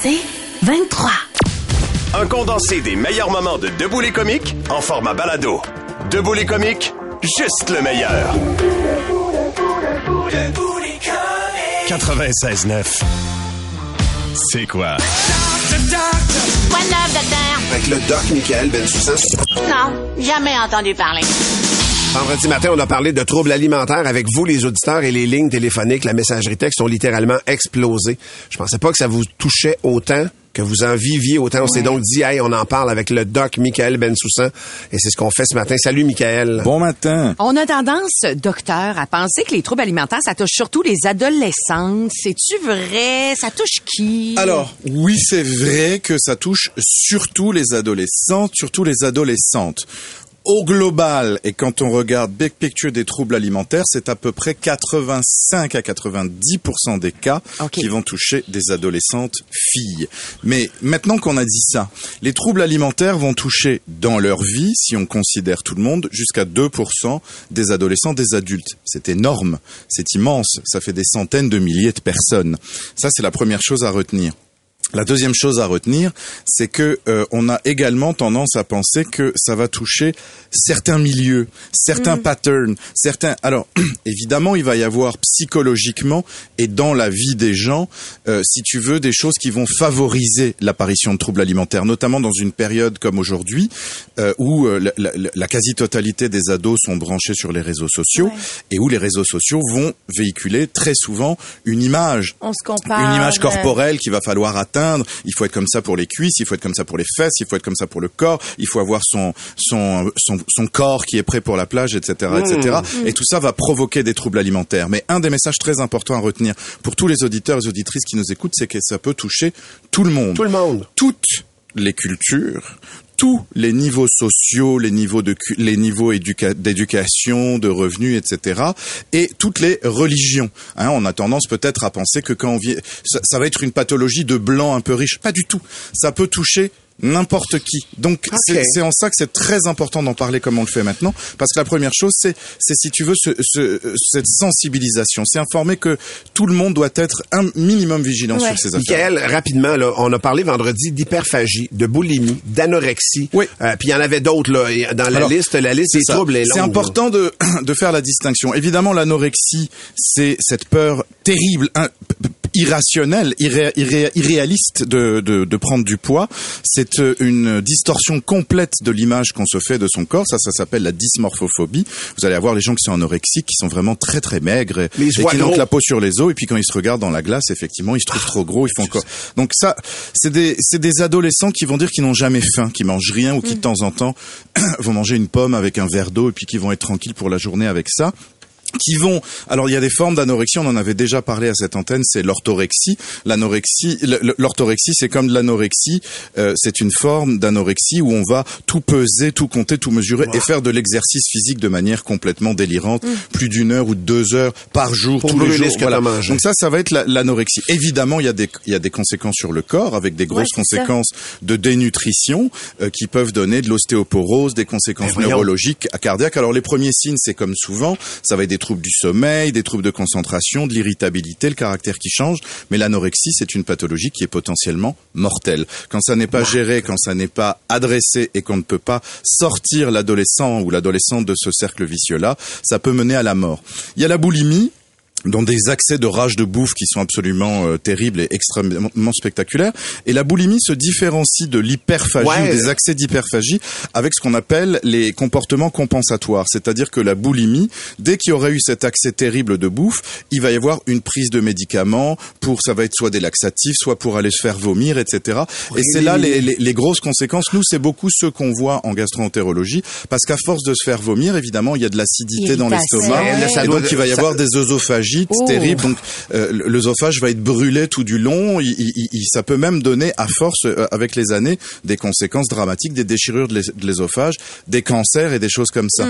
C'est 23. Un condensé des meilleurs moments de Debout les comiques en format balado. Debout les comiques, juste le meilleur. 96.9. C'est quoi? Quoi de neuf, docteur? Avec le doc Michael Bensoussan. Non, jamais entendu parler. Vendredi matin, on a parlé de troubles alimentaires avec vous, les auditeurs, et les lignes téléphoniques, la messagerie texte ont littéralement explosé. Je pensais pas que ça vous touchait autant que vous en viviez autant. On s'est donc dit, hey, on en parle avec le doc Michael Bensoussan. Et c'est ce qu'on fait ce matin. Salut, Michael. Bon matin. On a tendance, docteur, à penser que les troubles alimentaires, ça touche surtout les adolescentes. C'est-tu vrai? Ça touche qui? Alors, oui, c'est vrai que ça touche surtout les adolescents, surtout les adolescentes. Au global, et quand on regarde big picture des troubles alimentaires, c'est à peu près 85 à 90% des cas qui vont toucher des adolescentes filles. Mais maintenant qu'on a dit ça, les troubles alimentaires vont toucher dans leur vie, si on considère tout le monde, jusqu'à 2% des adolescents, des adultes. C'est énorme, c'est immense, ça fait des centaines de milliers de personnes. Ça, c'est la première chose à retenir. La deuxième chose à retenir, c'est que euh, on a également tendance à penser que ça va toucher certains milieux, certains patterns, certains. Alors évidemment, il va y avoir psychologiquement et dans la vie des gens, euh, si tu veux, des choses qui vont favoriser l'apparition de troubles alimentaires, notamment dans une période comme aujourd'hui euh, où euh, la, la- la quasi-totalité des ados sont branchés sur les réseaux sociaux et où les réseaux sociaux vont véhiculer très souvent une image On se compare. une image corporelle qu'il va falloir atteindre. Il faut être comme ça pour les cuisses, il faut être comme ça pour les fesses, il faut être comme ça pour le corps, il faut avoir son son son, son corps qui est prêt pour la plage, etc., etc. Et tout ça va provoquer des troubles alimentaires. Mais un des messages très importants à retenir pour tous les auditeurs et auditrices qui nous écoutent, c'est que ça peut toucher tout le monde Tout le monde. toutes les cultures, tous les niveaux sociaux, les niveaux de les niveaux éduca- d'éducation, de revenus, etc. Et toutes les religions. Hein, on a tendance peut-être à penser que quand on vit, ça, ça va être une pathologie de blanc un peu riche. Pas du tout. Ça peut toucher n'importe qui. Donc c'est c'est en ça que c'est très important d'en parler comme on le fait maintenant, parce que la première chose c'est c'est si tu veux ce, ce- cette sensibilisation, c'est informer que tout le monde doit être un minimum vigilant Ouais. sur ces affaires. Michael, rapidement, là, on a parlé vendredi d'hyperphagie, de boulimie, d'anorexie. Oui. Euh, puis il y en avait d'autres là, dans la Alors, liste. La liste des C'est ça. troubles est longue. C'est important de, de faire la distinction. Évidemment, l'anorexie, c'est cette peur terrible, un- irrationnelle, irré- irré- irréaliste de, de, de prendre du poids. C'est euh, une distorsion complète de l'image qu'on se fait de son corps. Ça, ça s'appelle la dysmorphophobie. Vous allez avoir les gens qui sont anorexiques, qui sont vraiment très très maigres et, et qui ont la peau sur les os. Et puis quand ils se regardent dans la glace, effectivement, ils se trouvent trop gros. Ils font encore. Donc ça, c'est des c'est des adolescents qui vont dire qu'ils n'ont jamais faim, qui mangent rien ou qui de temps en temps vont manger une pomme avec un verre d'eau et puis qui vont être tranquilles pour la journée avec ça qui vont. Alors il y a des formes d'anorexie on en avait déjà parlé à cette antenne c'est l'orthorexie. L'anorexie l'orthorexie c'est comme de l'anorexie euh, c'est une forme d'anorexie où on va tout peser tout compter tout mesurer et faire de l'exercice physique de manière complètement délirante. Plus d'une heure ou deux heures par jour Pour tous les jours mangé. donc ça ça va être la- l'anorexie. Évidemment il y a des il y a des conséquences sur le corps avec des grosses ça. conséquences de dénutrition euh, qui peuvent donner de l'ostéoporose des conséquences neurologiques à cardiaque. Alors les premiers signes, c'est comme souvent, ça va être des troubles du sommeil, des troubles de concentration, de l'irritabilité, le caractère qui change. Mais l'anorexie, c'est une pathologie qui est potentiellement mortelle. Quand ça n'est pas géré, quand ça n'est pas adressé et qu'on ne peut pas sortir l'adolescent ou l'adolescente de ce cercle vicieux-là, ça peut mener à la mort. Il y a la boulimie dans des accès de rage de bouffe qui sont absolument euh, terribles et extrêmement spectaculaires. Et la boulimie se différencie de l'hyperphagie Ouais. ou des accès d'hyperphagie avec ce qu'on appelle les comportements compensatoires. C'est-à-dire que la boulimie, dès qu'il y aurait eu cet accès terrible de bouffe, il va y avoir une prise de médicaments pour, ça va être soit des laxatifs, soit pour aller se faire vomir, etc. Et c'est là les, les, les grosses conséquences. Nous, c'est beaucoup ce qu'on voit en gastroentérologie, parce qu'à force de se faire vomir, évidemment, il y a de l'acidité dans l'estomac. Ouais. Et donc, il va y ça- avoir des Oh. terribles. Donc, euh, l'œsophage va être brûlé tout du long. Il, il- il- ça peut même donner, à force, euh, avec les années, des conséquences dramatiques, des déchirures de l'ésophage, des cancers et des choses comme ça.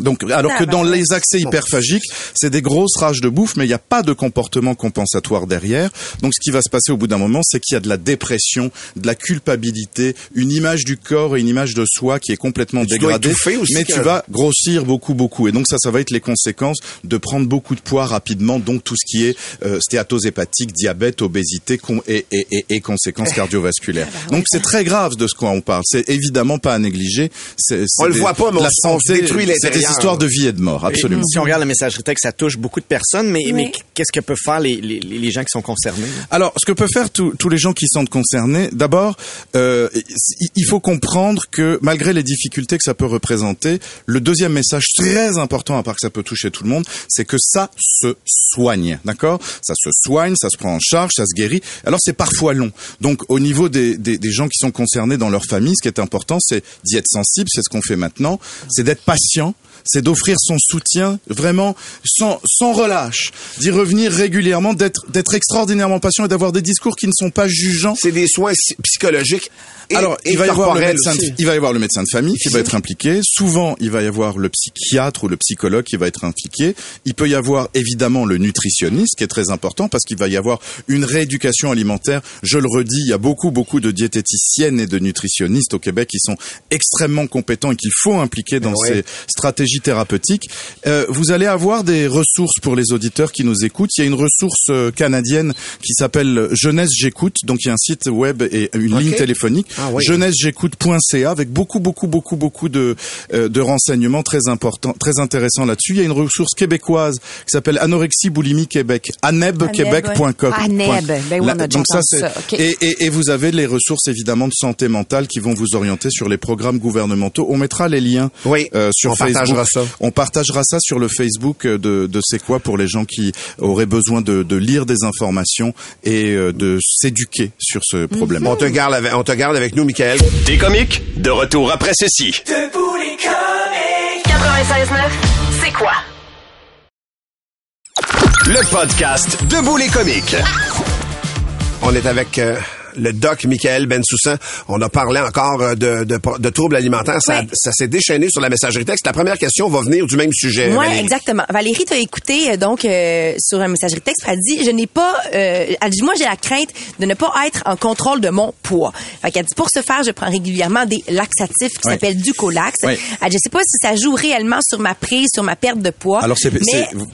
Donc, alors que dans les accès hyperphagiques, c'est des grosses rages de bouffe, mais il n'y a pas de comportement compensatoire derrière. Donc, ce qui va se passer au bout d'un moment, c'est qu'il y a de la dépression, de la culpabilité, une image du corps et une image de soi qui est complètement tu dégradée. aussi mais tu vas grossir beaucoup, beaucoup. Et donc ça, ça va être les conséquences de prendre beaucoup de poids rapidement rapidement donc tout ce qui est euh, stéatose hépatique, diabète, obésité con- et, et, et, et conséquences cardiovasculaires. Donc c'est très grave de ce quoi on parle. C'est évidemment pas à négliger. C'est, c'est On le des- voit pas, mais on- la on santé, détruit c'est des histoires de vie et de mort, absolument. Si on regarde la messagerie texte, ça touche beaucoup de personnes, mais, Oui. mais qu'est-ce que peuvent faire les, les, les gens qui sont concernés? Alors, ce que peuvent faire tous tous les gens qui sont concernés, d'abord, euh, il faut comprendre que malgré les difficultés que ça peut représenter, le deuxième message très important, à part que ça peut toucher tout le monde, c'est que ça se soigne, d'accord? Ça se soigne, ça se prend en charge, ça se guérit. Alors, c'est parfois long. Donc, au niveau des, des, des gens qui sont concernés dans leur famille, ce qui est important, c'est d'y être sensible, c'est ce qu'on fait maintenant, c'est d'être patient, c'est d'offrir son soutien vraiment sans, sans relâche, d'y revenir régulièrement, d'être d'être extraordinairement patient et d'avoir des discours qui ne sont pas jugeants. C'est des soins psy- psychologiques. Et, Alors, et il va y avoir le médecin, de, il va y avoir le médecin de famille qui va être impliqué. Souvent, il va y avoir le psychiatre ou le psychologue qui va être impliqué. Il peut y avoir évidemment le nutritionniste qui est très important parce qu'il va y avoir une rééducation alimentaire. Je le redis, il y a beaucoup, beaucoup de diététiciennes et de nutritionnistes au Québec qui sont extrêmement compétents et qu'il faut impliquer dans Ouais. ces stratégies thérapeutiques. Euh, vous allez avoir des ressources pour les auditeurs qui nous écoutent. Il y a une ressource euh, canadienne qui s'appelle Jeunesse J'écoute. Donc, il y a un site web et une ligne téléphonique Ah oui. jeunessejécoute.ca avec beaucoup beaucoup beaucoup beaucoup de euh, de renseignements très importants très intéressants là-dessus. Il y a une ressource québécoise qui s'appelle Anorexie Boulimie Québec, anebquebec.com. Aneb, ben oui, on a déjà donc ça c'est et, et, et vous avez les ressources évidemment de santé mentale qui vont vous orienter sur les programmes gouvernementaux. On mettra les liens Oui, euh, sur on Facebook. Partagera ça. On partagera ça sur le Facebook euh, de, de C'est quoi pour les gens qui auraient besoin de, de lire des informations et euh, de s'éduquer sur ce problème. On te garde avec, on te garde avec nous, Michael. Des comiques, de retour après ceci. 96.9, c'est quoi? Le podcast Debout les comiques. On est avec euh, le doc Michael Bensoussan. On a parlé encore euh, de, de, de troubles alimentaires. Ça, Oui. ça s'est déchaîné sur la messagerie texte. La première question va venir du même sujet. Oui, Valérie. exactement. Valérie t'a écouté euh, donc euh, sur un messagerie texte. Elle dit je n'ai pas. Euh, elle dit moi j'ai la crainte de ne pas être en contrôle de mon poids. Fait qu'elle dit pour ce faire je prends régulièrement des laxatifs qui Oui. s'appellent Ducolax. Oui. Elle dit je sais pas si ça joue réellement sur ma prise, sur ma perte de poids. Alors, c'est-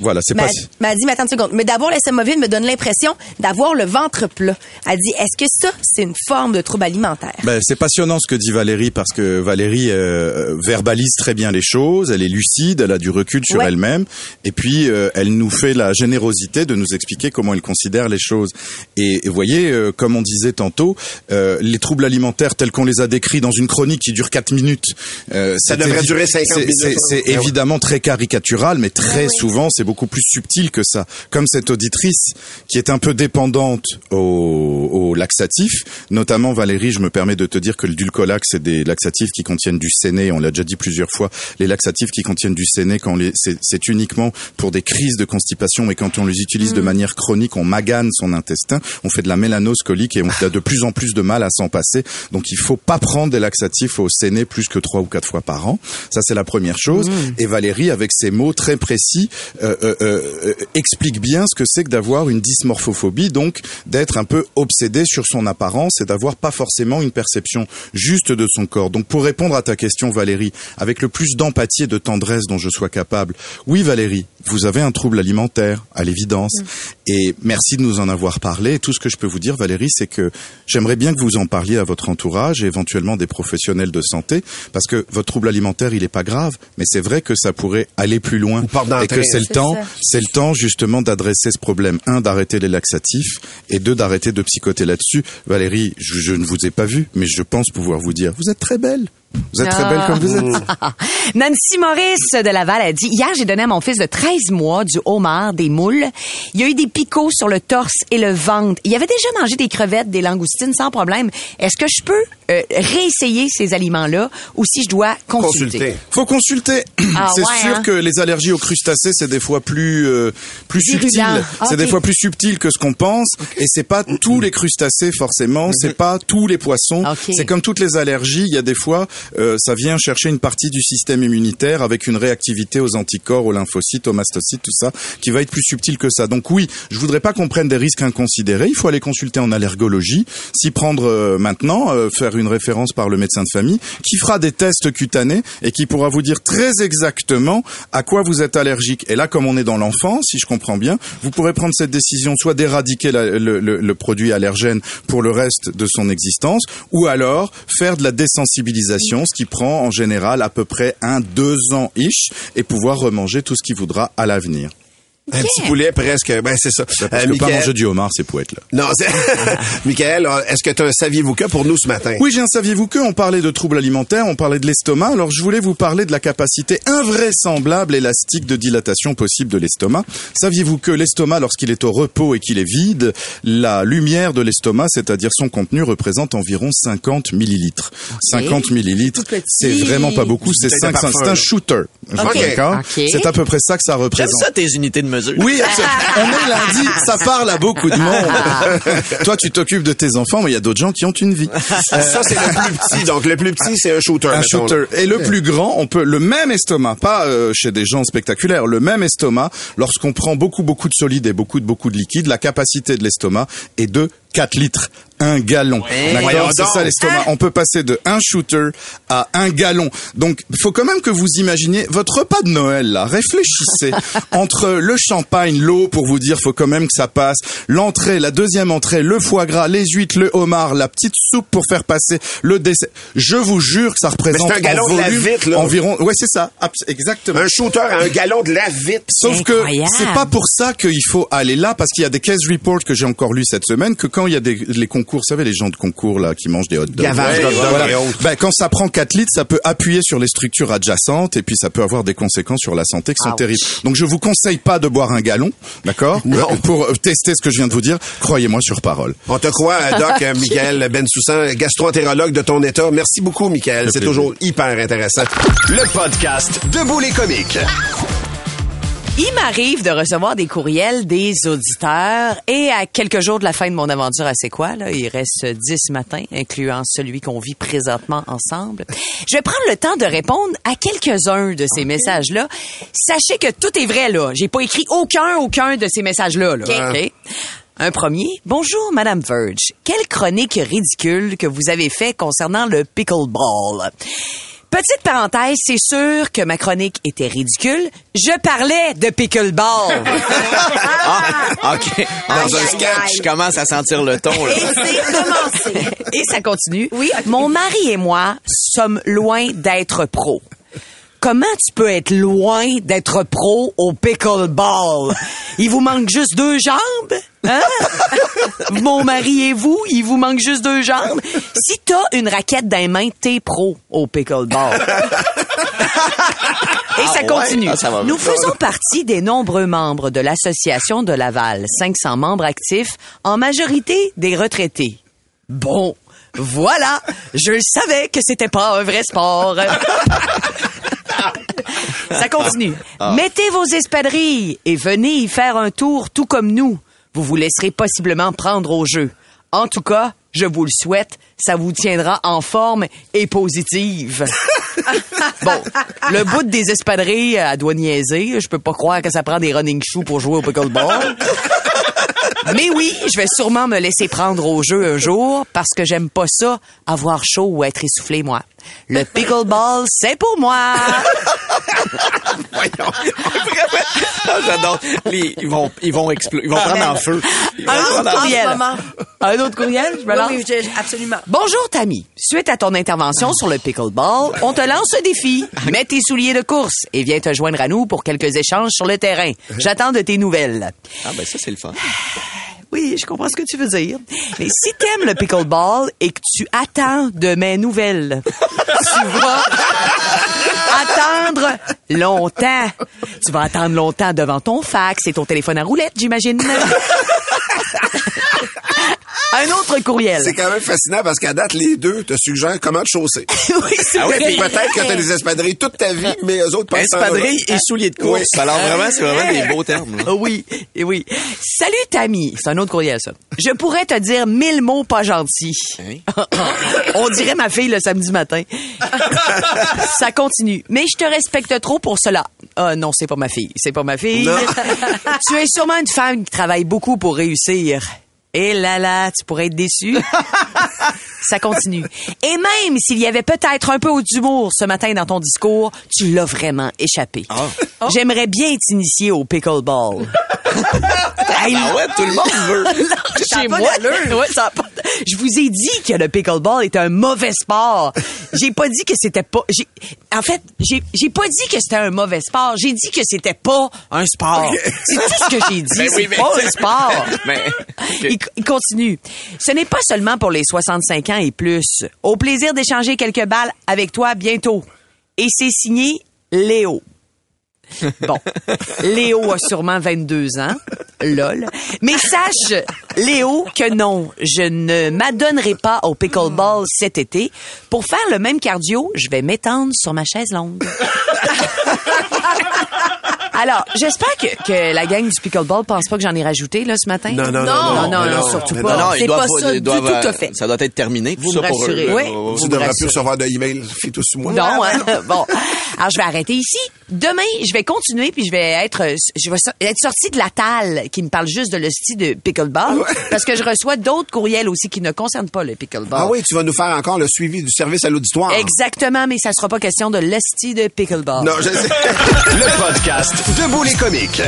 voilà, c'est pas- elle- dit mais attends une seconde. Mais d'abord l'estomac me donne l'impression d'avoir le ventre plat. Elle dit est-ce que ça c'est une forme de trouble alimentaire? Ben, c'est passionnant ce que dit Valérie parce que Valérie euh, verbalise très bien les choses, elle est lucide, elle a du recul sur Ouais. elle-même et puis euh, elle nous fait la générosité de nous expliquer comment elle considère les choses. Et vous voyez, euh, comme on disait tantôt, euh, les troubles alimentaires tels qu'on les a décrits dans une chronique qui dure 4 minutes, euh, Ça devrait durer 50 c'est- minutes. C'est c'est Ah ouais. évidemment très caricatural, mais très souvent c'est beaucoup plus subtil que ça. Comme cette auditrice qui est un peu dépendante au, au laxatif, notamment Valérie, je me permets de te dire que le dulcolax c'est des laxatifs qui contiennent du séné, on l'a déjà dit plusieurs fois, les laxatifs qui contiennent du séné quand les c'est c'est uniquement pour des crises de constipation. Mais quand on les utilise de manière chronique, on magane son intestin, on fait de la mélanose colique et on a de plus en plus de mal à s'en passer. Donc il faut pas prendre des laxatifs au séné plus que trois ou quatre fois par an. Ça c'est la première chose. Et Valérie, avec ses mots très précis, euh, euh, euh, explique bien ce que c'est que d'avoir une dysmorphophobie, donc d'être un peu obsédé sur son apparence et d'avoir pas forcément une perception juste de son corps. Donc pour répondre à ta question, Valérie, avec le plus d'empathie et de tendresse dont je sois capable, oui Valérie, vous avez un trouble alimentaire, à l'évidence. Et merci de nous en avoir parlé. Et tout ce que je peux vous dire, Valérie, c'est que j'aimerais bien que vous en parliez à votre entourage et éventuellement des professionnels de santé, parce que votre trouble alimentaire, il est pas grave, mais c'est vrai que ça pourrait aller plus loin. Et que c'est le temps, c'est le temps justement d'adresser ce problème. Un, d'arrêter les laxatifs, et deux, d'arrêter de psychoter là-dessus. Valérie, je, ne vous ai pas vu, mais je pense pouvoir vous dire, vous êtes très belle. Vous êtes très belle comme vous êtes. Nancy Maurice de Laval a dit Hier, j'ai donné à mon fils de 13 mois du homard, des moules. Il y a eu des picots sur le torse et le ventre. Il avait déjà mangé des crevettes, des langoustines sans problème. Est-ce que je peux euh, réessayer ces aliments-là ou si je dois consulter? Consulter. Faut consulter. Ah c'est ouais, sûr hein? que les allergies aux crustacés, c'est des fois plus euh, plus subtil. Ah, C'est des fois plus subtil que ce qu'on pense. Et c'est pas tous les crustacés forcément. C'est pas tous les poissons. C'est comme toutes les allergies. Il y a des fois euh, ça vient chercher une partie du système immunitaire avec une réactivité aux anticorps, aux lymphocytes, aux mastocytes, tout ça, qui va être plus subtil que ça. Donc oui, je voudrais pas qu'on prenne des risques inconsidérés. Il faut aller consulter en allergologie, s'y prendre euh, maintenant, euh, faire une référence par le médecin de famille, qui fera des tests cutanés et qui pourra vous dire très exactement à quoi vous êtes allergique. Et là, comme on est dans l'enfance, si je comprends bien, vous pourrez prendre cette décision soit d'éradiquer le, le- le produit allergène pour le reste de son existence, ou alors faire de la désensibilisation, ce qui prend en général à peu près un, deux ans ish, et pouvoir remanger tout ce qu'il voudra à l'avenir. Un petit poulet presque. Ben, c'est ça. Parce Euh, que pas Michael- manger du homard, c'est poète là. Non, c'est... Michael, est-ce que tu as un saviez-vous que pour nous ce matin? Oui, j'ai un saviez-vous que on parlait de troubles alimentaires, on parlait de l'estomac. Alors je voulais vous parler de la capacité invraisemblable élastique de dilatation possible de l'estomac. Saviez-vous que l'estomac, lorsqu'il est au repos et qu'il est vide, la lumière de l'estomac, c'est-à-dire son contenu, représente environ 50 millilitres. 50 millilitres, c'est vraiment pas beaucoup. C'est bouteille de 500. parfum, C'est un shooter. D'accord? C'est à peu près ça que ça représente. ça tes unités de mesure. Oui, absolument. on est lundi, ça parle à beaucoup de monde. Toi, tu t'occupes de tes enfants, mais il y a d'autres gens qui ont une vie. Ça, c'est le plus petit. Donc, le plus petit, c'est un shooter. Un mettons, shooter. Et le plus grand, on peut le même estomac, pas euh, chez des gens spectaculaires, le même estomac, lorsqu'on prend beaucoup beaucoup de solide et beaucoup de beaucoup de liquide, la capacité de l'estomac est de 4 litres, un gallon. D'accord, c'est ça l'estomac. On peut passer de un shooter à un gallon. Donc, il faut quand même que vous imaginiez votre repas de Noël là. Réfléchissez entre le champagne, l'eau pour vous dire faut quand même que ça passe, l'entrée, la deuxième entrée, le foie gras, les huîtres, le homard, la petite soupe pour faire passer le dessert. Je vous jure que ça représente un gallon en de la volume vite, là. environ. Ouais, c'est ça. Exactement. Un shooter à un gallon de la vite. Sauf que c'est pas pour ça qu'il faut aller là, parce qu'il y a des case reports que j'ai encore lu cette semaine, que quand il y a des, les concours, vous savez, les gens de concours là qui mangent des hot dogs. Gavage d'hot dogs Voilà. et autres. Ben, quand ça prend 4 litres, ça peut appuyer sur les structures adjacentes et puis ça peut avoir des conséquences sur la santé qui sont terribles. Donc je vous conseille pas de boire un gallon, d'accord. Pour euh, tester ce que je viens de vous dire, croyez-moi sur parole. On te croit, euh, Doc, euh, Michael Bensoussan, gastro-entérologue de ton état. Merci beaucoup, Michael. C'est toujours hyper intéressant. Le podcast Debout les comiques. Il m'arrive de recevoir des courriels des auditeurs et à quelques jours de la fin de mon aventure à C'est quoi, là, il reste 10 matins, incluant celui qu'on vit présentement ensemble. Je vais prendre le temps de répondre à quelques-uns de ces messages-là. Sachez que tout est vrai, là. J'ai pas écrit aucun, aucun de ces messages-là, là. OK? Un premier. Bonjour, Madame Verge. Quelle chronique ridicule que vous avez fait concernant le pickleball. Petite parenthèse, c'est sûr que ma chronique était ridicule. Je parlais de pickleball. Ah, OK. Dans un sketch, je commence à sentir le ton. Là. Et c'est commencé. Et ça continue. Oui. Mon mari et moi sommes loin d'être pros. Comment tu peux être loin d'être pro au pickleball? Il vous manque juste deux jambes? Hein? Mon mari et vous, il vous manque juste deux jambes? Si t'as une raquette dans les mains, t'es pro au pickleball. Et ça ouais? continue. Ah, ça Nous faisons partie des nombreux membres de l'association de Laval, 500 membres actifs, en majorité des retraités. Bon, voilà, je savais que c'était pas un vrai sport. Ça continue. Mettez vos espadrilles et venez y faire un tour tout comme nous. Vous vous laisserez possiblement prendre au jeu. En tout cas, je vous le souhaite, ça vous tiendra en forme et positive. bon, le bout des espadrilles à doigt niaiser, je peux pas croire que ça prend des running shoes pour jouer au pickleball. Mais oui, je vais sûrement me laisser prendre au jeu un jour parce que j'aime pas ça, avoir chaud ou être essoufflé, moi. Le pickleball, c'est pour moi. Ah, J'adore. Les- Ils vont, ils vont exploser. Ils vont prendre en feu. Un autre courriel. Un autre courriel, je me Oui, lance. oui, je- absolument. Bonjour Tammy. Suite à ton intervention sur le pickleball, on te lance un défi. Mets tes souliers de course et viens te joindre à nous pour quelques échanges sur le terrain. J'attends de tes nouvelles. Ah, ben ça, c'est le fun. Oui, je comprends ce que tu veux dire. Mais si t'aimes le pickleball et que tu attends de mes nouvelles, tu vas attendre longtemps. Tu vas attendre longtemps devant ton fax et ton téléphone à roulette, j'imagine. Un autre courriel. C'est quand même fascinant parce qu'à date, les deux te suggèrent comment te chausser. oui, c'est Ah oui, vrai. peut-être que t'as des espadrilles toute ta vie, mais eux autres pensent Espadrilles et souliers de course. Oui. Alors vraiment, c'est vraiment des beaux termes. là. Ah Oui, oui. Salut Tammy, c'est un autre courriel ça. Je pourrais te dire mille mots pas gentils. Hein? On dirait ma fille le samedi matin. ça continue. Mais je te respecte trop pour cela. Ah non, c'est pas ma fille, c'est pas ma fille. Tu es sûrement une femme qui travaille beaucoup pour réussir. Et là là, tu pourrais être déçu. Ça continue. Et même s'il y avait peut-être un peu d'humour ce matin dans ton discours, tu l'as vraiment échappé. J'aimerais bien t'initier au pickleball. Hey, Ah ouais, tout le monde veut. chez a pas moi, ouais, ça pas- je vous ai dit que le pickleball était un mauvais sport. J'ai pas dit que c'était pas. En fait, j'ai j'ai pas dit que c'était un mauvais sport. J'ai dit que c'était pas un sport. C'est tout ce que j'ai dit. Ben oui, c'est pas un sport. Mais, Il, il continue. Ce n'est pas seulement pour les 65 ans et plus. Au plaisir d'échanger quelques balles avec toi bientôt. Et c'est signé Léo. Bon, Léo a sûrement 22 ans, lol. Mais sache, Léo, que non, je ne m'adonnerai pas au pickleball cet été. Pour faire le même cardio, je vais m'étendre sur ma chaise longue. Alors, j'espère que, que la gang du pickleball pense pas que j'en ai rajouté là ce matin. Non, non, non, non, non, non, surtout pas. non, c'est pas ça du doivent, tout à fait. Ça doit être terminé. Vous tout me ça pour eux. rassurez. Oui. Tu me devrais plus recevoir de tout sur moi. Non, hein? bon. Alors, je vais arrêter ici. Demain, je vais continuer puis je vais être, je vais être sortie de la talle qui me parle juste de l'hostie de pickleball parce que je reçois d'autres courriels aussi qui ne concernent pas le pickleball. Ah oui, tu vas nous faire encore le suivi du service à l'auditoire. Exactement, mais ça sera pas question de l'hostie de pickleball. Non, je sais. Le podcast Debout les comiques.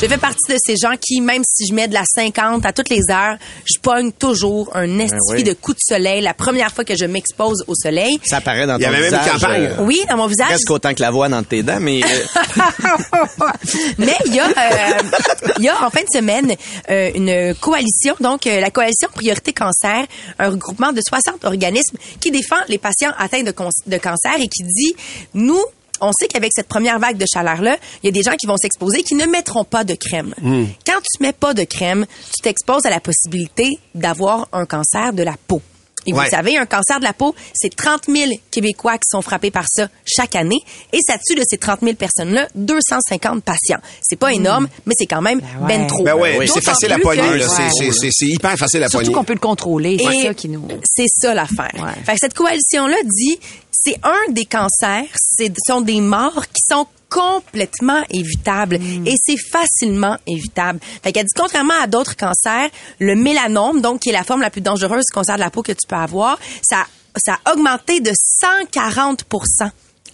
Je fais partie de ces gens qui, même si je mets de la 50 à toutes les heures, je pogne toujours un esti oui. de coup de soleil la première fois que je m'expose au soleil. Ça apparaît dans Il y ton avait même une visage. campagne. euh, Oui, dans mon visage. Presque autant que la voix dans tes dents, mais euh, Mais il y a, euh, il y a en fin de semaine euh, une coalition, donc euh, la coalition Priorité Cancer, un regroupement de 60 organismes qui défend les patients atteints de cancer et qui dit nous on sait qu'avec cette première vague de chaleur-là, il y a des gens qui vont s'exposer qui ne mettront pas de crème. Quand tu mets pas de crème, tu t'exposes à la possibilité d'avoir un cancer de la peau. Et Ouais. vous savez, un cancer de la peau, c'est 30 000 Québécois qui sont frappés par ça chaque année. Et ça tue de ces 30 000 personnes-là 250 patients. C'est pas énorme, mais c'est quand même Ben ouais. ben trop. Ben ouais, Oui. c'est facile à plus poigner. que- là. C'est- hyper facile à Surtout poigner. qu'on peut le contrôler. C'est ça qui nous. c'est ça l'affaire. Ouais. Fait que cette coalition-là dit, c'est un des cancers, c'est ce sont des morts qui sont complètement évitables Mm. et c'est facilement évitable. Fait qu'elle dit contrairement à d'autres cancers, le mélanome donc qui est la forme la plus dangereuse du cancer de la peau que tu peux avoir, ça ça a augmenté de 140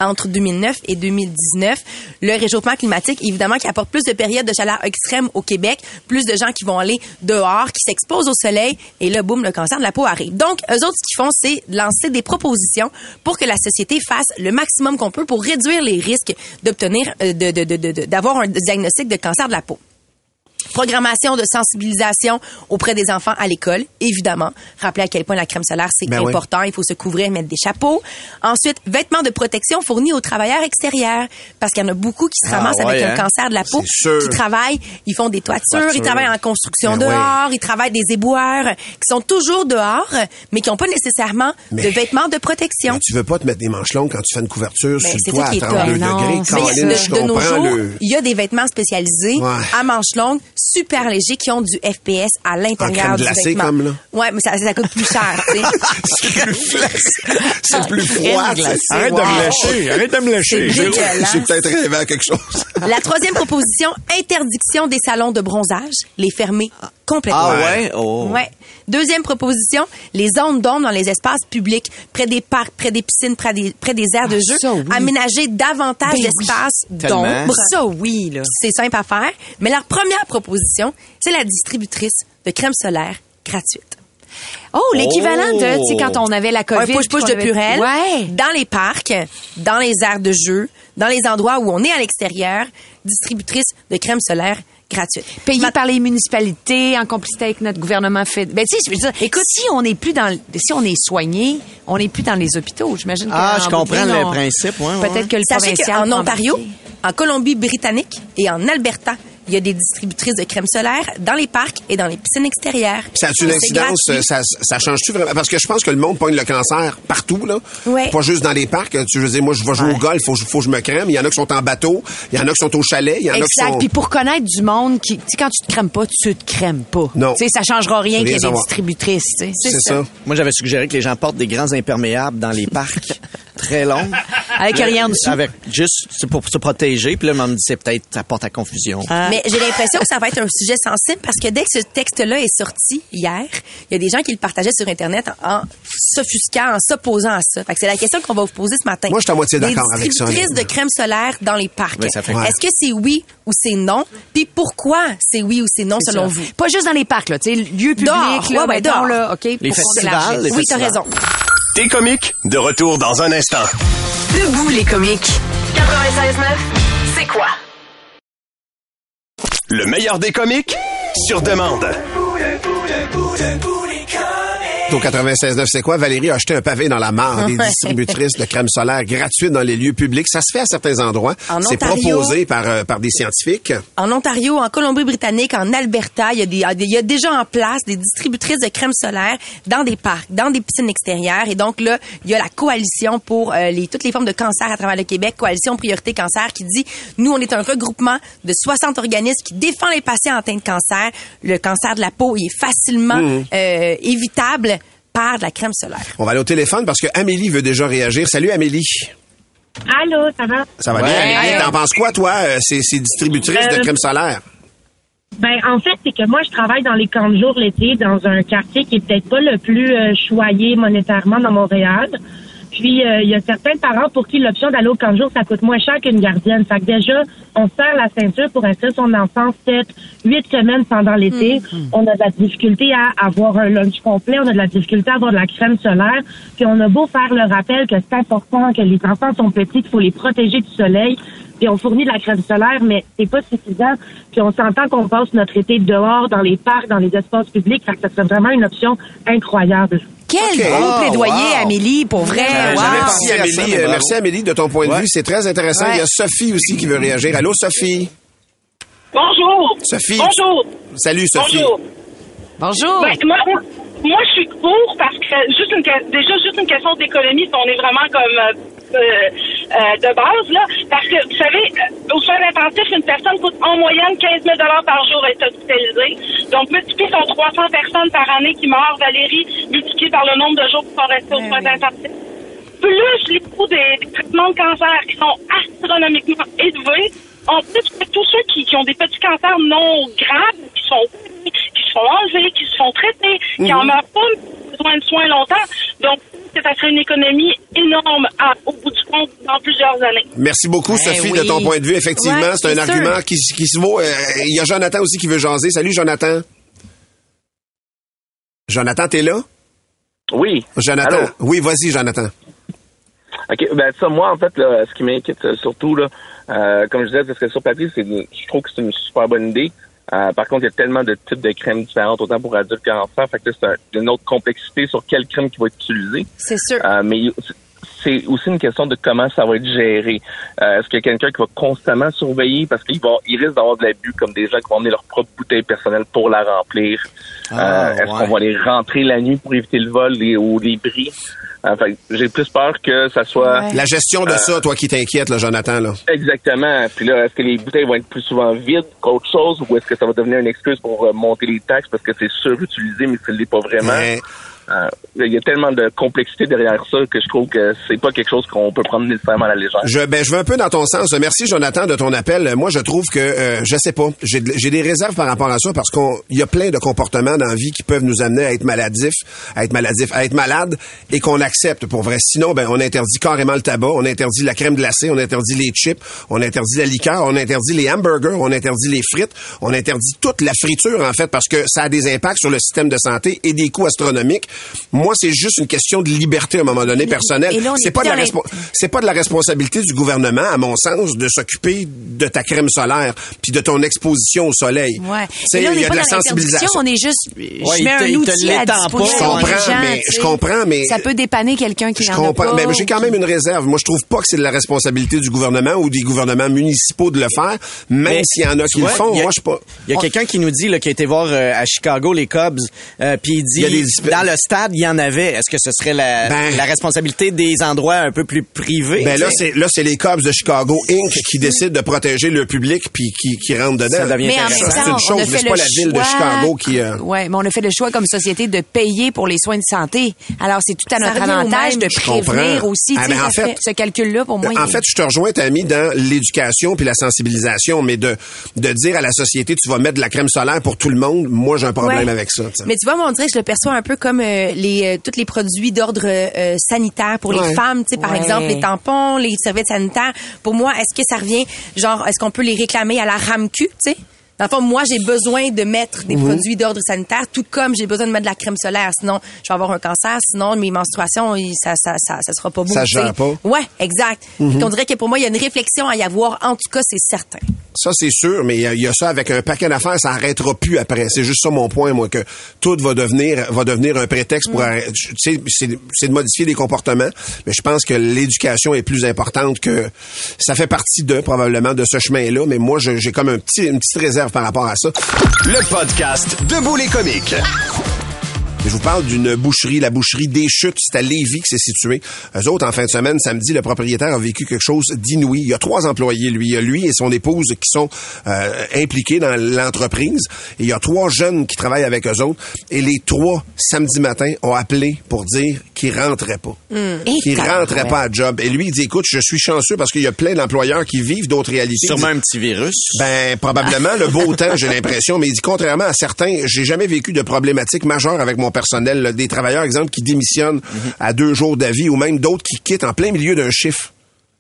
entre 2009 et 2019. Le réchauffement climatique, évidemment, qui apporte plus de périodes de chaleur extrême au Québec, plus de gens qui vont aller dehors, qui s'exposent au soleil, et là, boum, le cancer de la peau arrive. Donc, eux autres, ce qu'ils font, c'est lancer des propositions pour que la société fasse le maximum qu'on peut pour réduire les risques d'obtenir, euh, de, de, de, d'avoir un diagnostic de cancer de la peau. Programmation de sensibilisation auprès des enfants à l'école, évidemment. Rappelez à quel point la crème solaire, c'est Ben oui. important. Il faut se couvrir, mettre des chapeaux. Ensuite, vêtements de protection fournis aux travailleurs extérieurs. Parce qu'il y en a beaucoup qui se Ah ramassent avec un hein? cancer de la peau. Qui travaillent, ils font des toitures, Toiture. ils travaillent en construction Ben dehors, ils travaillent des éboueurs, qui sont toujours dehors, mais qui n'ont pas nécessairement Mais- de vêtements de protection. Tu veux pas te mettre des manches longues quand tu fais une couverture Ben, sur le toit à qui est 32 top. Non, degrés. Caroline, de, je de nos jours, le... il y a des vêtements spécialisés Ouais. à manches longues, super légers, qui ont du FPS à l'intérieur du glacée, vêtement. comme là? Ouais, mais ça, ça coûte plus cher, tu sais. c'est plus, c'est plus froid. Glacée. arrête wow. de me lâcher, arrête de me dégueulasse. J'ai peut-être rêvé à quelque chose. La troisième proposition, interdiction des salons de bronzage, les fermer complètement. Ah ouais? Oh. Ouais. Deuxième proposition, les zones d'ombre dans les espaces publics, près des parcs, près des piscines, près des, près des aires de jeu, ça, oui. aménager davantage Ben d'espaces d'ombre. Ça, oui, là. C'est simple à faire. Mais leur première proposition, c'est la distributrice de crème solaire gratuite. Oh, l'équivalent de, tu sais, quand on avait la Un COVID. push-push qu'on de avait- Purel. Ouais. Dans les parcs, dans les aires de jeu, dans les endroits où on est à l'extérieur, distributrice de crème solaire gratuite. Payé Ma- par les municipalités en complicité avec notre gouvernement fait. Ben tu sais, je veux dire, écoute, si on n'est plus dans, le- si on est soigné, on n'est plus dans les hôpitaux. J'imagine. Ah, je comprends le on- principe, ouais, ouais. Peut-être que le Sachez provincial qu'en peut Ontario, en Colombie-Britannique et en Alberta, il y a des distributrices de crème solaire dans les parcs et dans les piscines extérieures. Ça a-tu une incidence? Ça, ça change-tu vraiment? Parce que je pense que le monde pogne le cancer partout, là. Ouais. Pas juste dans les parcs. Tu veux dire, moi, je vais jouer au golf, faut, faut que je me crème. Il y en a qui sont en bateau. Il y en a qui sont au chalet. Il y en a qui Exact. sont... Puis pour connaître du monde qui, tu sais, quand tu te crèmes pas, tu te crèmes pas. Non. Tu sais, ça changera rien qu'il y ait des distributrices, tu sais. C'est ça. Moi, j'avais suggéré que les gens portent des grands imperméables dans les parcs très longs. Avec rien en dessous. Avec juste, pour se protéger. Puis là, on me dit, c'est peut-être, ça porte à confusion. Ah. Mais j'ai l'impression que ça va être un sujet sensible parce que dès que ce texte-là est sorti hier, il y a des gens qui le partageaient sur Internet en, en s'offusquant, en s'opposant à ça. Fait que c'est la question qu'on va vous poser ce matin. Moi, je suis à moitié d'accord avec ça, de crème solaire dans les parcs. Est-ce que c'est oui ou c'est non? Puis pourquoi c'est oui ou c'est non selon ça. vous? Pas juste dans les parcs, là, tu sais, lieux publics, ouais, ouais, là, OK? Les festivals, les Oui, t'as raison. T'es comique, de retour dans un instant. Debout les comiques. 96.9, c'est quoi? Le meilleur des comiques, sur demande. Au 96.9, c'est quoi? Valérie a acheté un pavé dans la mare des distributrices de crème solaire gratuite dans les lieux publics. Ça se fait à certains endroits. En C'est proposé par, euh, par des scientifiques. En Ontario, en Colombie-Britannique, en Alberta, il y, a des, il y a déjà en place des distributrices de crème solaire dans des parcs, dans des piscines extérieures. Et donc là, il y a la coalition pour euh, les, toutes les formes de cancer à travers le Québec, coalition Priorité Cancer, qui dit, nous, on est un regroupement de 60 organismes qui défend les patients atteints de cancer. Le cancer de la peau, il est facilement euh, évitable par de la crème solaire. On va aller au téléphone parce que Amélie veut déjà réagir. Salut Amélie. Allô, ça va? Ça va Ouais. bien, Amélie? T'en penses quoi, toi, euh, ces, ces distributrices de Euh, crème solaire? Ben, en fait, c'est que moi, je travaille dans les camps de jour l'été dans un quartier qui est peut-être pas le plus euh, choyé monétairement dans Montréal. Puis, euh, il y a certains parents pour qui l'option d'aller au camp de jour, ça coûte moins cher qu'une gardienne. Fait que déjà, on serre la ceinture pour inscrire son enfant sept, huit semaines pendant l'été. On a de la difficulté à avoir un lunch complet. On a de la difficulté à avoir de la crème solaire. Puis, on a beau faire le rappel que c'est important, que les enfants sont petits, qu'il faut les protéger du soleil. Puis on fournit de la crème solaire, mais c'est pas suffisant. Puis on s'entend qu'on passe notre été dehors, dans les parcs, dans les espaces publics. Fait que ça serait vraiment une option incroyable. Quel OK. beau Oh, plaidoyer, wow. Amélie, pour vrai. Wow. Merci Amélie, Euh, merci Amélie de ton point de Ouais. vue. C'est très intéressant. Ouais. Il y a Sophie aussi qui veut réagir. Allô, Sophie? Bonjour. Sophie. Bonjour. Salut, Sophie. Bonjour. Bonjour. Ben, moi, moi, je suis pour parce que juste une, déjà juste une question d'économie, si on est vraiment comme euh, euh, de base là, parce que vous savez, euh, aux soins intensifs, une personne coûte en moyenne 15 000 par jour à être hospitalisée. Donc multiplié sur 300 personnes par année qui meurent, Valérie, multiplié par le nombre de jours qui sont restés aux soins intensifs. Plus les coûts des, des traitements de cancer qui sont astronomiquement élevés, en plus que tous ceux qui, qui ont des petits cancers non graves, qui sont qui se font enlever, qui se font traiter, qui en meurent pas, besoin de soins longtemps. Donc, ça serait une économie énorme à- au bout du compte dans plusieurs années. Merci beaucoup, Ben Sophie, oui. de ton point de vue. Effectivement, Ouais, c'est un argument qui, qui se vaut. Euh, Il y a Jonathan aussi qui veut jaser. Salut, Jonathan. Jonathan, t'es là? Oui. Jonathan. Allô? Oui, vas-y, Jonathan. OK. Ben, ça, moi, en fait, là, ce qui m'inquiète euh, surtout, là, euh, comme je disais, parce que sur papier, je trouve que c'est une super bonne idée. Euh, par contre, il y a tellement de types de crèmes différentes, autant pour adultes qu'enfants. Fait que là, c'est un- une autre complexité sur quelle crème qui va être utilisée. C'est sûr. Euh, mais c'est aussi une question de comment ça va être géré. Euh, Est-ce qu'il y a quelqu'un qui va constamment surveiller? Parce qu'il va, il risque d'avoir de l'abus comme des gens qui vont emmener leur propre bouteille personnelle pour la remplir. Ah, Euh, Est-ce ouais. qu'on va les rentrer la nuit pour éviter le vol les- ou les bris? Euh, fait que j'ai plus peur que ça soit La gestion de Euh, ça, toi qui t'inquiète, là, Jonathan, là. exactement. Puis là, est-ce que les bouteilles vont être plus souvent vides qu'autre chose ou est-ce que ça va devenir une excuse pour euh, monter les taxes parce que c'est surutilisé mais ça ne l'est pas vraiment? Ouais. Euh, Il y a tellement de complexité derrière ça que je trouve que c'est pas quelque chose qu'on peut prendre nécessairement à la légère. Je, ben, je vais un peu dans ton sens. Merci, Jonathan, de ton appel. Moi, je trouve que, euh, je sais pas, j'ai de- j'ai des réserves par rapport à ça parce qu'on, il y a plein de comportements dans la vie qui peuvent nous amener à être maladifs, à être maladif, à être malade et qu'on accepte pour vrai. Sinon, ben, on interdit carrément le tabac, on interdit la crème glacée, on interdit les chips, on interdit la liqueur, on interdit les hamburgers, on interdit les frites, on interdit toute la friture, en fait, parce que ça a des impacts sur le système de santé et des coûts astronomiques. Moi, c'est juste une question de liberté à un moment donné personnel. Et là, on est c'est pas de la c'est pas de la responsabilité du gouvernement, à mon sens, de s'occuper de ta crème solaire puis de ton exposition au soleil. Ouais. Et là, on il y a pas de la sensibilisation. On est juste, je mets un outil à pas. disposition Je comprends, mais- je comprends, mais- Ça peut dépanner quelqu'un qui Je n'en a comprends, pas. mais j'ai quand même une réserve. Moi, je trouve pas que c'est de la responsabilité du gouvernement ou des gouvernements municipaux de le faire, même s'il y en a qui le font. il y a- Moi, je pas. Il y a quelqu'un qui nous dit là, qui a été voir euh, à Chicago les Cubs, euh, puis il dit Il des- dans le stade il y en avait. Est-ce que ce serait la, Ben- la responsabilité des endroits un peu plus privés Ben là, c'est là, c'est les Cubs de Chicago Inc. qui décident de protéger le public puis qui, qui rentrent dedans. Ça devient Mais en même Ça, c'est temps, une on a chose, c'est le pas la ville de choix- Chicago qui. euh, Ouais, mais on a fait le choix comme société de payer pour les soins de santé. Alors c'est tout à notre au avantage de Je prévenir comprends. aussi. Ah, en fait- fait- ce calcul-là pour moi. En il- fait, je te rejoins, Tammy, dans l'éducation puis la sensibilisation, mais de, de dire à la société, tu vas mettre de la crème solaire pour tout le monde, moi, j'ai un problème Ouais. avec ça. tu sais. Mais tu vois, on dirait que je le perçois un peu comme euh, les euh, tous les produits d'ordre euh, sanitaire pour Ouais. les femmes, tu sais, par Ouais. exemple, les tampons, les serviettes sanitaires. Pour moi, est-ce que ça revient, genre, est-ce qu'on peut les réclamer à la RAMQ, tu sais? Dans le fond, moi, j'ai besoin de mettre des produits d'ordre sanitaire, tout comme j'ai besoin de mettre de la crème solaire. Sinon, je vais avoir un cancer. Sinon, mes menstruations, ça, ça, ça, ça sera pas beau. Ça gère pas. Ouais, exact. Mhm. On dirait que pour moi, il y a une réflexion à y avoir. En tout cas, c'est certain. Ça, c'est sûr, mais il y, a- il y a ça avec un paquet d'affaires, ça arrêtera plus après. C'est juste ça mon point, moi, que tout va devenir va devenir un prétexte pour sais, c'est c'est de modifier les comportements, mais je pense que l'éducation est plus importante que ça fait partie de probablement de ce chemin-là. Mais moi, j'ai comme un petit, une petite réserve par rapport à ça. Le podcast Debout les comiques. Je vous parle d'une boucherie, la boucherie des Chutes. C'est à Lévis que c'est situé. Eux autres, en fin de semaine, samedi, le propriétaire a vécu quelque chose d'inouï. Il y a trois employés, lui. Il y a lui et son épouse qui sont euh, impliqués dans l'entreprise. Et il y a trois jeunes qui travaillent avec eux autres. Et les trois, samedi matin, ont appelé pour dire qu'ils rentraient pas. Qu'ils Et rentraient pas à job. Et lui, il dit, écoute, je suis chanceux parce qu'il y a plein d'employeurs qui vivent d'autres réalités. Sûrement dit, un petit virus. ben, probablement le beau temps, j'ai l'impression. Mais il dit, contrairement à certains, j'ai jamais vécu de problématiques majeures avec mon personnel. là. Des travailleurs, exemple, qui démissionnent à deux jours d'avis ou même d'autres qui quittent en plein milieu d'un chiffre.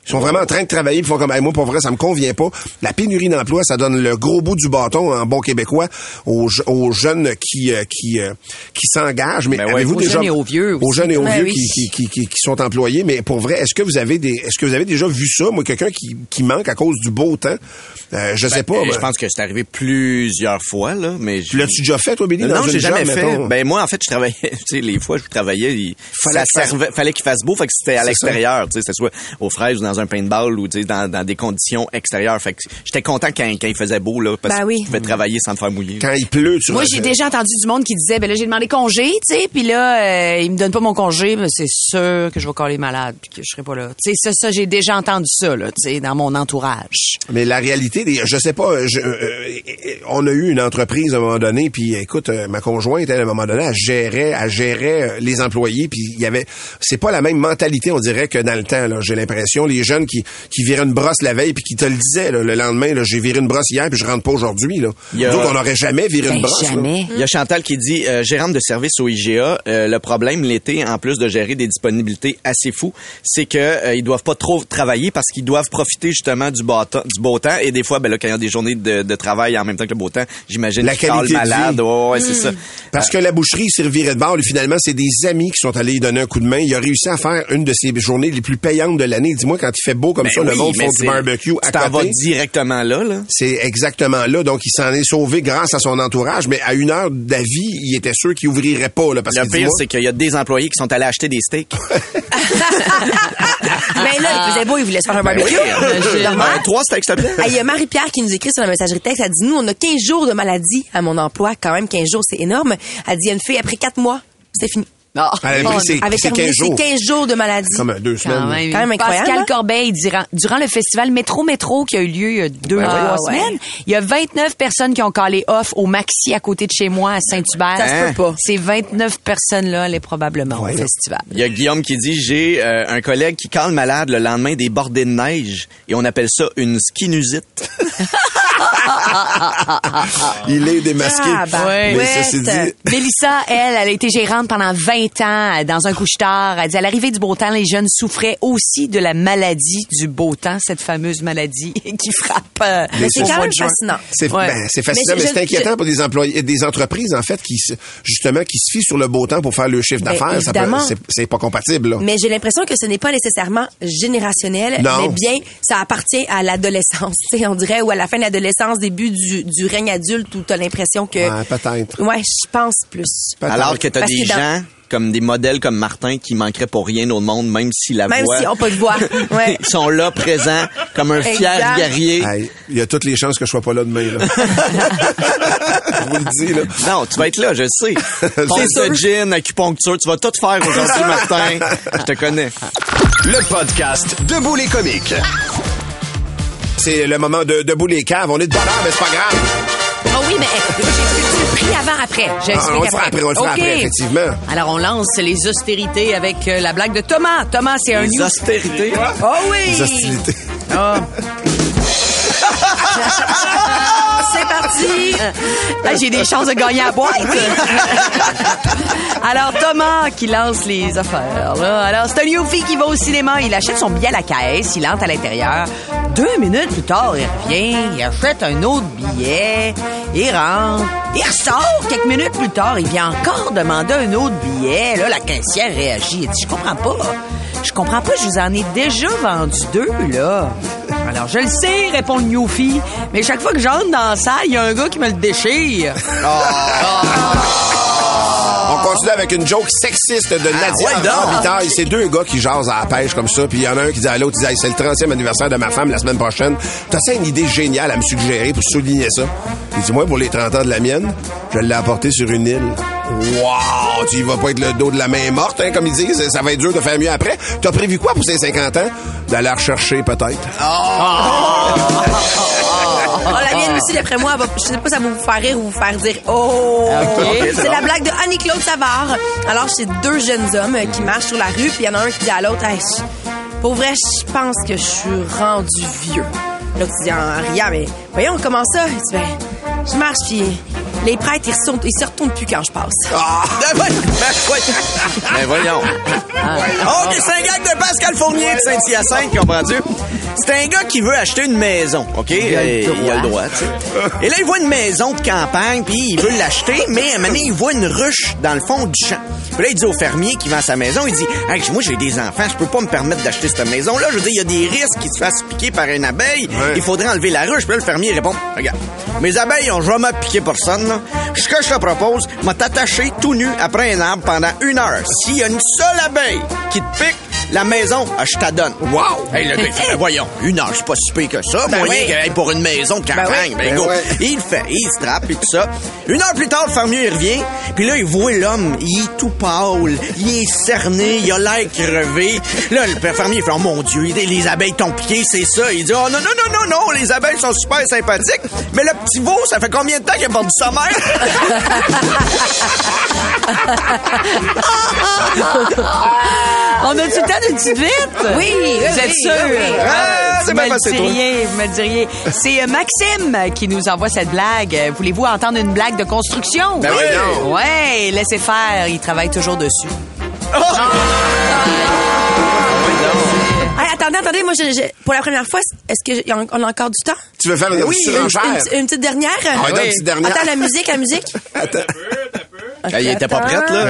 Ils sont vraiment en train de travailler, ils font comme Hey, moi pour vrai ça me convient pas. La pénurie d'emploi, ça donne le gros bout du bâton en bon québécois aux, je- aux jeunes qui euh, qui euh, qui s'engagent. Mais Ben ouais, avez-vous aux déjà jeunes et aux vieux aux aussi. jeunes et aux Ben vieux oui. qui, qui, qui, qui, sont employés? Mais pour vrai, est-ce que vous avez des est-ce que vous avez déjà vu ça, moi quelqu'un qui, qui manque à cause du beau temps euh, Je sais pas. Euh, ben, je pense que c'est arrivé plusieurs fois là, mais je- L'as-tu déjà fait, toi, Billy, dans non, une j'ai jamais job, fait. mettons? Ben moi, en fait, je travaillais. Tu sais, les fois je travaillais, il Fallait ça qu'il fasse- servait- fallait qu'il fasse beau, fait que c'était à l'extérieur. Tu sais, c'était soit aux fraises ou dans un paintball ou tu sais, dans, dans des conditions extérieures. Fait que j'étais content quand, quand il faisait beau là, parce Ben que oui. je pouvais travailler sans me faire mouiller. Quand il pleut, tu Moi, j'ai déjà entendu du monde qui disait, ben là, j'ai demandé congé, tu sais, puis là, euh, il me donne pas mon congé, mais c'est sûr que je vais coller malade, puis que je serai pas là. Tu sais, ça, ça, j'ai déjà entendu ça, là, tu sais, dans mon entourage. Mais la réalité, des, je sais pas, je- euh, euh, on a eu une entreprise à un moment donné, puis écoute, euh, ma conjointe, elle, à un moment donné, elle gérait, elle gérait euh, les employés, puis il y avait, c'est pas la même mentalité, on dirait, que dans le temps. Là, j'ai l'impression, les jeunes qui qui viraient une brosse la veille, puis qui te le disaient là, le lendemain, là, j'ai viré une brosse hier, puis je rentre pas aujourd'hui. Là, y a- autres, on n'aurait jamais viré une Ben, brosse. jamais. Il y a Chantal qui dit euh, gérante de service au IGA. euh, le problème l'été, en plus de gérer des disponibilités assez fous, c'est que euh, ils doivent pas trop travailler parce qu'ils doivent profiter justement du beau temps, du beau temps. Et des fois, ben là, quand il y a des journées de, de travail en même temps que le beau temps, j'imagine La qu'ils parlent malade. vie. Ouais, ouais, c'est ça. Parce que la boucherie servirait de bord, et finalement, c'est des amis qui sont allés lui donner un coup de main. Il a réussi à faire une de ses journées les plus payantes de l'année. Dis-moi, quand il fait beau comme Ben ça, le monde font du barbecue à t'en vas côté. directement là, là. C'est exactement là. Donc, il s'en est sauvé grâce à son entourage. Mais à une heure d'avis, il était sûr qu'il ouvrirait pas. Là, parce Le que pire, c'est qu'il y a des employés qui sont allés acheter des steaks. Mais là, il faisait beau, il voulait se faire un Ben barbecue. oui. Normal. Trois steaks, s'il te plaît. Ah, Il y a Marie-Pierre qui nous écrit sur la messagerie texte. Elle dit, nous, on a 15 jours de maladie à mon emploi. Quand même, 15 jours, c'est énorme. Elle dit, il y a une fille, après 4 mois, c'est fini. Ah. Elle pris ses- Avec ses 15 jours. 15 jours de maladie. Comme euh, deux Quand semaines. même. Quand même incroyable, Pascal? Corbeil, durant, durant le festival Métro Métro qui a eu lieu il y a deux ou Ouais, trois ouais. semaines, il y a 29 personnes qui ont callé off au Maxi à côté de chez moi à Saint-Hubert. Ça se peut pas. Ces 29 personnes-là allaient probablement Ouais. au festival. Il y a Guillaume qui dit j'ai euh, un collègue qui cale malade le lendemain des bordées de neige et on appelle ça une skinusite. Il est démasqué. Ah, bah, Mais ouais. ceci dit, Mélissa, elle, elle a été gérante pendant 20 20 ans euh, dans un couche-tard. Elle dit à l'arrivée du beau temps, les jeunes souffraient aussi de la maladie du beau temps, cette fameuse maladie qui frappe. euh, Mais c'est quand même fascinant. C'est Ouais. ben, c'est fascinant, Mais c'est inquiétant je- pour des employés, des entreprises en fait qui se- justement qui se fient sur le beau temps pour faire le chiffre Ben, d'affaires. C'est- pas compatible. Là. Mais j'ai l'impression que ce n'est pas nécessairement générationnel, Non. mais bien ça appartient à l'adolescence, tu sais, on dirait, ou à la fin de l'adolescence, début du, du règne adulte, où t'as l'impression que... Ouais, peut-être. Ouais, je pense plus. Alors que t'as des que dans- gens comme des modèles comme Martin qui manqueraient pour rien au monde, même si la Même voix... s'ils ont pas de voix. Ouais. Ils sont là, présents, comme un fier Exact. guerrier. Hey, Il y a toutes les chances que je sois pas là demain. Là. je vous le dis. Là. Non, tu vas être là, je sais. Passe de gin, acupuncture, tu vas tout faire aujourd'hui, Martin. Je te connais. Le podcast Debout les comiques. C'est le moment de debout les caves. On est de bonne heure, mais c'est pas grave. Oh oui, mais pris avant après. Ah, J'explique on le fera après, on le fera OK. après, effectivement. Alors, on lance les austérités avec euh, la blague de Thomas. Thomas, c'est un Les news. austérités. Oh oui! Les hostilités. Ah. C'est parti! Ah, J'ai des chances de gagner à boîte. Alors, Thomas qui lance les affaires. là. Alors, c'est un Yofi qui va au cinéma. Il achète son billet à la caisse. Il entre à l'intérieur. Deux minutes plus tard, il revient. Il achète un autre billet. Il rentre. Il ressort. Quelques minutes plus tard, il vient encore demander un autre billet. Là, la caissière réagit. Elle dit, je comprends pas. Je comprends pas, je vous en ai déjà vendu deux, là. Alors, je le sais, répond le Newfie, mais chaque fois que j'entre dans salle, il y a un gars qui me le déchire. On continue avec une joke sexiste de Nadia ouais, donc. Robitaille. C'est deux gars qui jasent à la pêche comme ça, puis il y en a un qui dit à l'autre, il dit, Hey, c'est le 30e anniversaire de ma femme la semaine prochaine. T'as ça une idée géniale à me suggérer pour souligner ça? Il dit, moi, pour les 30 ans de la mienne, je l'ai apporté sur une île. Wow! Tu y vas pas être le dos de la main morte, hein, comme ils disent. Ça va être dur de faire mieux après. T'as prévu quoi pour ces 50 ans? D'aller rechercher, peut-être. Oh, la mienne aussi, d'après moi, va- je sais pas si ça va vous faire rire ou vous faire dire Oh! c'est la blague de Annie-Claude Savard. Alors, c'est deux jeunes hommes euh, qui marchent sur la rue, puis il y en a un qui dit à l'autre Hey, je- Pour vrai, je pense que je suis rendu vieux. L'autre dit en riant Mais voyons, comment ça? Il dit Ben, je marche, puis les prêtres, ils, retournent- ils se retournent plus quand je passe. Ouais, ben. Ben, voyons. OK, c'est un gag de Pascal Fournier de Saint-Hyacinthe, comprends-tu? C'est un gars qui veut acheter une maison, OK? Il a le droit. tu sais. Et là, il voit une maison de campagne, puis il veut l'acheter, mais à un moment donné, il voit une ruche dans le fond du champ. Puis là, il dit au fermier qui vend sa maison, il dit hey, moi, j'ai des enfants, je peux pas me permettre d'acheter cette maison-là. Je veux dire, il y a des risques qu'ils se fassent piquer par une abeille. Il faudrait enlever la ruche. Puis là, le fermier répond Regarde, mes abeilles ont jamais piqué personne. Là. Ce que je te propose, m'a t'attacher tout nu après un arbre pendant une heure. S'il y a une seule abeille qui te pique, la maison, ah, je t'adonne. Wow! Hey, le gars, il fait, Ben voyons, une heure, c'est pas si pire que ça. Ben moyen oui. que, hey, pour une maison de campagne. Ben, Ben go. ouais. Il le fait, il se trappe et tout ça. Une heure plus tard, le fermier il revient, puis là, il voit l'homme, il est tout pâle, il est cerné, il a l'air crevé. Là, le fermier il fait, oh mon Dieu, les les abeilles t'ont piqué, c'est ça. Il dit, oh non, non, non, non, non, les abeilles sont super sympathiques, mais le petit veau, ça fait combien de temps qu'il a perdu sa mère? On a-tu le temps d'une petite vite? Oui, Vous êtes sûr? Ah, vous c'est bien me le passé, toi. diriez, vous me le diriez. C'est euh, Maxime qui nous envoie cette blague. Euh, Voulez-vous entendre une blague de construction? Ben oui, non. Ouais, laissez faire. Il travaille toujours dessus. Hey, attendez, attendez, moi, je- je- pour la première fois, est-ce qu'on a encore du temps? Tu veux faire une Oui, une, surenchère? une- une petite dernière? Ah, petite. Attends, la musique, la musique. Ah, il était pas prête, là.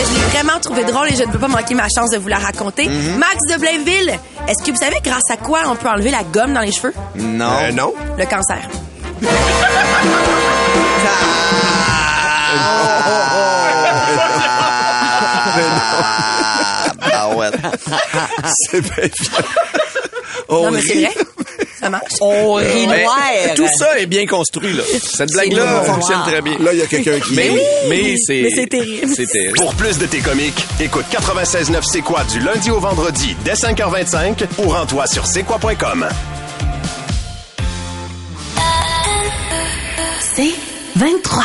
Que je l'ai vraiment trouvé drôle et je ne peux pas manquer ma chance de vous la raconter. Mhm. Max de Blainville, est-ce que vous savez grâce à quoi on peut enlever la gomme dans les cheveux? Non. Euh, non. Le cancer. Ah ouais. C'est bien fait. Oh, non, mais c'est vrai. Ça marche. On rit Ouais. noir. Tout ça est bien construit, là. Cette blague-là fonctionne très bien. Là, il y a quelqu'un qui... Mais, mais c'est. Mais c'est terrible. C'est terrible. Pour plus de tes comiques, écoute 96.9 C'est quoi du lundi au vendredi dès 5h25 ou rends-toi sur c'est quoi.com. C'est 23.